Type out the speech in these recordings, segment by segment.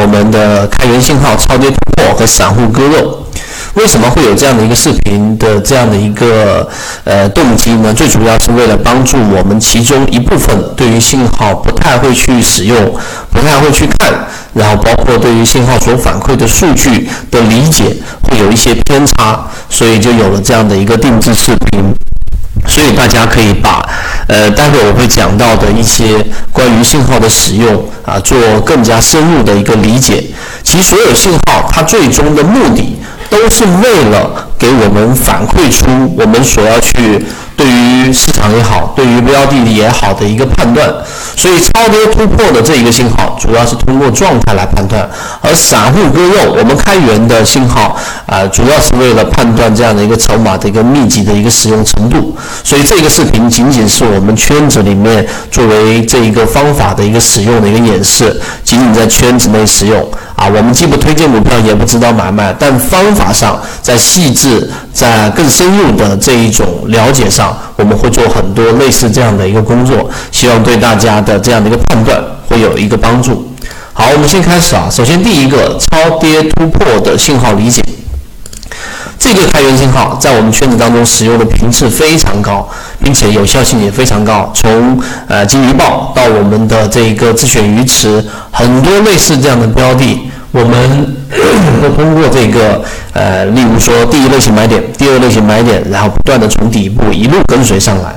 我们的开源信号超跌突破和散户割肉。为什么会有这样的一个视频的这样的一个呃动机呢？最主要是为了帮助我们其中一部分对于信号不太会去使用、不太会去看，然后包括对于信号所反馈的数据的理解会有一些偏差，所以就有了这样的一个定制视频。所以大家可以把呃待会我会讲到的一些关于信号的使用啊做更加深入的一个理解。其实所有信号它最终的目的。都是为了给我们反馈出我们所要去对于市场也好，对于标的也好的一个判断。所以超跌突破的这一个信号，主要是通过状态来判断；而散户割肉，我们开源的信号啊，主要是为了判断这样的一个筹码的一个密集的一个使用程度。所以这个视频仅仅是我们圈子里面作为这一个方法的一个使用的一个演示，仅仅在圈子内使用。啊，我们既不推荐股票，也不指导买卖，但方法上，在细致、在更深入的这一种了解上，我们会做很多类似这样的一个工作，希望对大家的这样的一个判断会有一个帮助。好，我们先开始啊，首先第一个超跌突破的信号理解。这个开源信号在我们圈子当中使用的频次非常高，并且有效性也非常高。从呃金鱼报到我们的这一个自选鱼池，很多类似这样的标的，我们都通过这个呃，例如说第一类型买点、第二类型买点，然后不断的从底部一路跟随上来。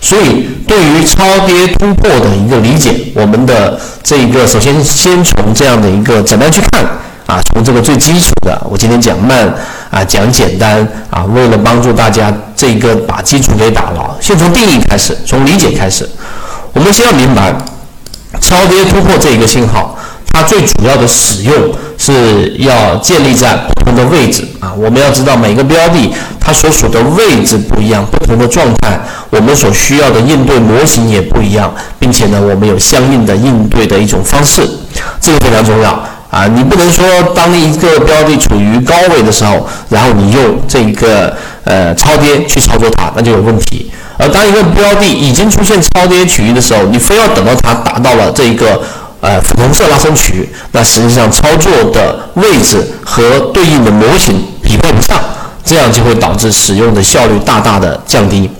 所以对于超跌突破的一个理解，我们的这一个首先先从这样的一个怎么样去看。啊，从这个最基础的，我今天讲慢啊，讲简单啊，为了帮助大家这个把基础给打牢，先从定义开始，从理解开始。我们先要明白，超跌突破这一个信号，它最主要的使用是要建立在不同的位置啊。我们要知道每个标的它所处的位置不一样，不同的状态，我们所需要的应对模型也不一样，并且呢，我们有相应的应对的一种方式，这个非常重要。啊，你不能说当一个标的处于高位的时候，然后你用这个呃超跌去操作它，那就有问题。而当一个标的已经出现超跌区域的时候，你非要等到它达到了这一个呃粉红色拉升区，那实际上操作的位置和对应的模型匹配不上，这样就会导致使用的效率大大的降低。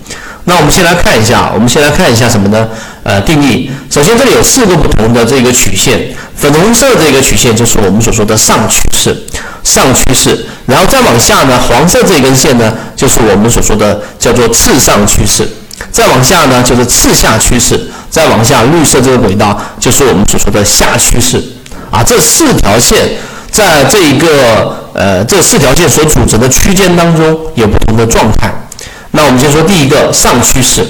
那我们先来看一下，我们先来看一下什么呢？呃，定义。首先，这里有四个不同的这个曲线，粉红色这个曲线就是我们所说的上趋势，上趋势。然后再往下呢，黄色这根线呢，就是我们所说的叫做次上趋势。再往下呢，就是次下趋势。再往下，绿色这个轨道就是我们所说的下趋势。啊，这四条线在这一个呃这四条线所组成的区间当中有不同的状态。那我们先说第一个上趋势，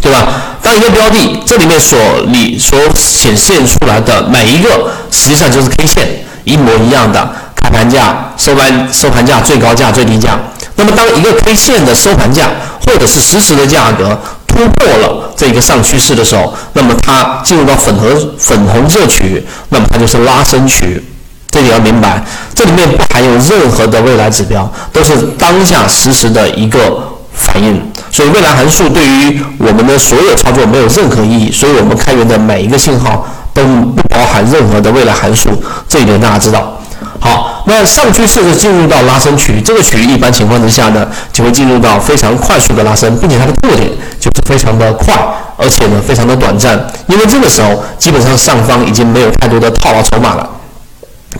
对吧？当一个标的这里面所你所显现出来的每一个，实际上就是 K 线一模一样的开盘价、收盘收盘价、最高价、最低价。那么当一个 K 线的收盘价或者是实时的价格突破了这个上趋势的时候，那么它进入到粉红粉红色区域，那么它就是拉升区。这里要明白，这里面不含有任何的未来指标，都是当下实时的一个反应。所以未来函数对于我们的所有操作没有任何意义。所以我们开源的每一个信号都不包含任何的未来函数，这一点大家知道。好，那上趋势是进入到拉升区域，这个区域一般情况之下呢，就会进入到非常快速的拉升，并且它的特点就是非常的快，而且呢非常的短暂，因为这个时候基本上上方已经没有太多的套牢筹码了。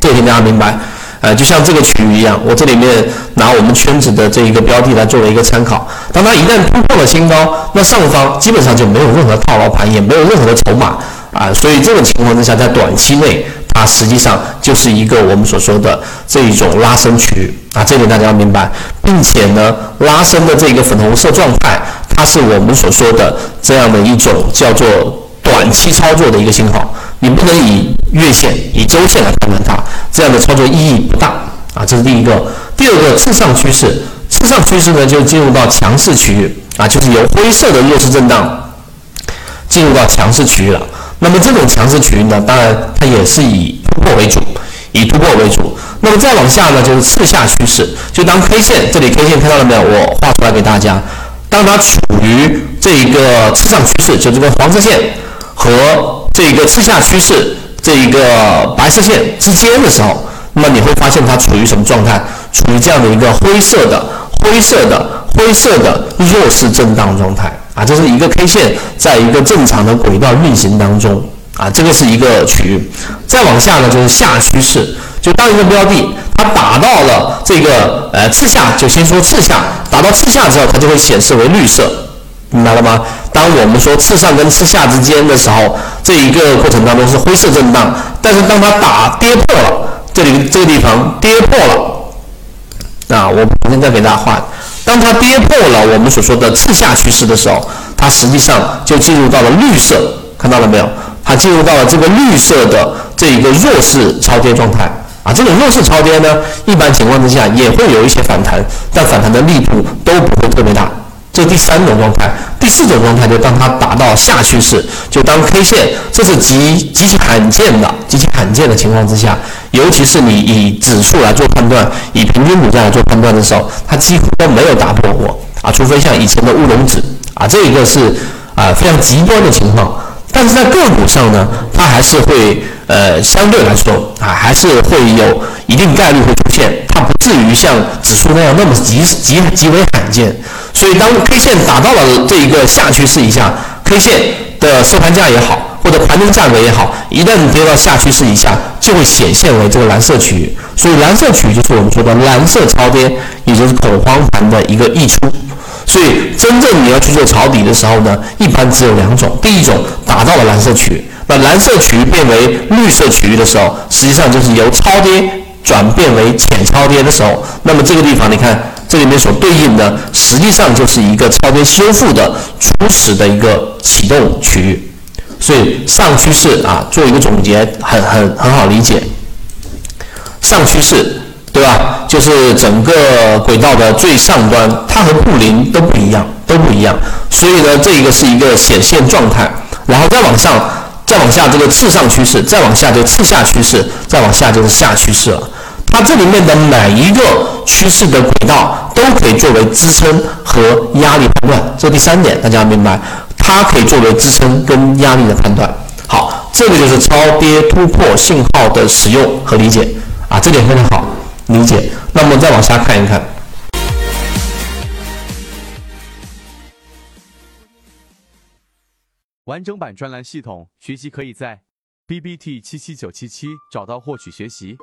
这点大家明白，呃，就像这个区域一样，我这里面拿我们圈子的这一个标的来作为一个参考。当它一旦突破了新高，那上方基本上就没有任何套牢盘，也没有任何的筹码啊。所以这种情况之下，在短期内，它实际上就是一个我们所说的这一种拉升区域啊。这点大家要明白，并且呢，拉升的这个粉红色状态，它是我们所说的这样的一种叫做短期操作的一个信号。你不能以月线、以周线来判断它，这样的操作意义不大啊。这是第一个。第二个，次上趋势，次上趋势呢就进入到强势区域啊，就是由灰色的弱势震荡进入到强势区域了。那么这种强势区域呢，当然它也是以突破为主，以突破为主。那么再往下呢，就是次下趋势，就当 K 线这里 K 线看到了没有？我画出来给大家，当它处于这一个次上趋势，就这个黄色线和这一个次下趋势这一个白色线之间的时候，那么你会发现它处于什么状态？处于这样的一个灰色的、灰色的、灰色的弱势震荡状态啊，这是一个 K 线在一个正常的轨道运行当中啊，这个是一个区域。再往下呢，就是下趋势，就当一个标的它打到了这个呃次下，就先说次下，打到次下之后，它就会显示为绿色。明白了吗？当我们说次上跟次下之间的时候，这一个过程当中是灰色震荡，但是当它打跌破了这里这个地方跌破了，啊，我现在给大家画，当它跌破了我们所说的次下趋势的时候，它实际上就进入到了绿色，看到了没有？它进入到了这个绿色的这一个弱势超跌状态啊。这种弱势超跌呢，一般情况之下也会有一些反弹，但反弹的力度都不会特别大。这是第三种状态，第四种状态就当它达到下趋势，就当 K 线，这是极极其罕见的、极其罕见的情况之下，尤其是你以指数来做判断，以平均股价来做判断的时候，它几乎都没有打破过啊，除非像以前的乌龙指啊，这一个是啊非常极端的情况。但是在个股上呢，它还是会呃相对来说啊，还是会有一定概率会出现，它不至于像指数那样那么极极极为罕见。所以，当 K 线打到了这一个下趋势以下，K 线的收盘价也好，或者盘中价格也好，一旦跌到下趋势以下，就会显现为这个蓝色区域。所以，蓝色区域就是我们说的蓝色超跌，也就是恐慌盘的一个溢出。所以，真正你要去做抄底的时候呢，一般只有两种：第一种，打到了蓝色区域，那蓝色区域变为绿色区域的时候，实际上就是由超跌转变为浅超跌的时候。那么这个地方，你看。这里面所对应的，实际上就是一个超跌修复的初始的一个启动区域，所以上趋势啊，做一个总结，很很很好理解。上趋势，对吧？就是整个轨道的最上端，它和布林都不一样，都不一样。所以呢，这一个是一个显现状态，然后再往上，再往下这个次上趋势，再往下就次下趋势，再往下就是下趋势了。它这里面的每一个趋势的轨道都可以作为支撑和压力判断，这第三点大家要明白，它可以作为支撑跟压力的判断。好，这个就是超跌突破信号的使用和理解啊，这点非常好理解。那么再往下看一看，完整版专栏系统学习可以在 B B T 七七九七七找到获取学习。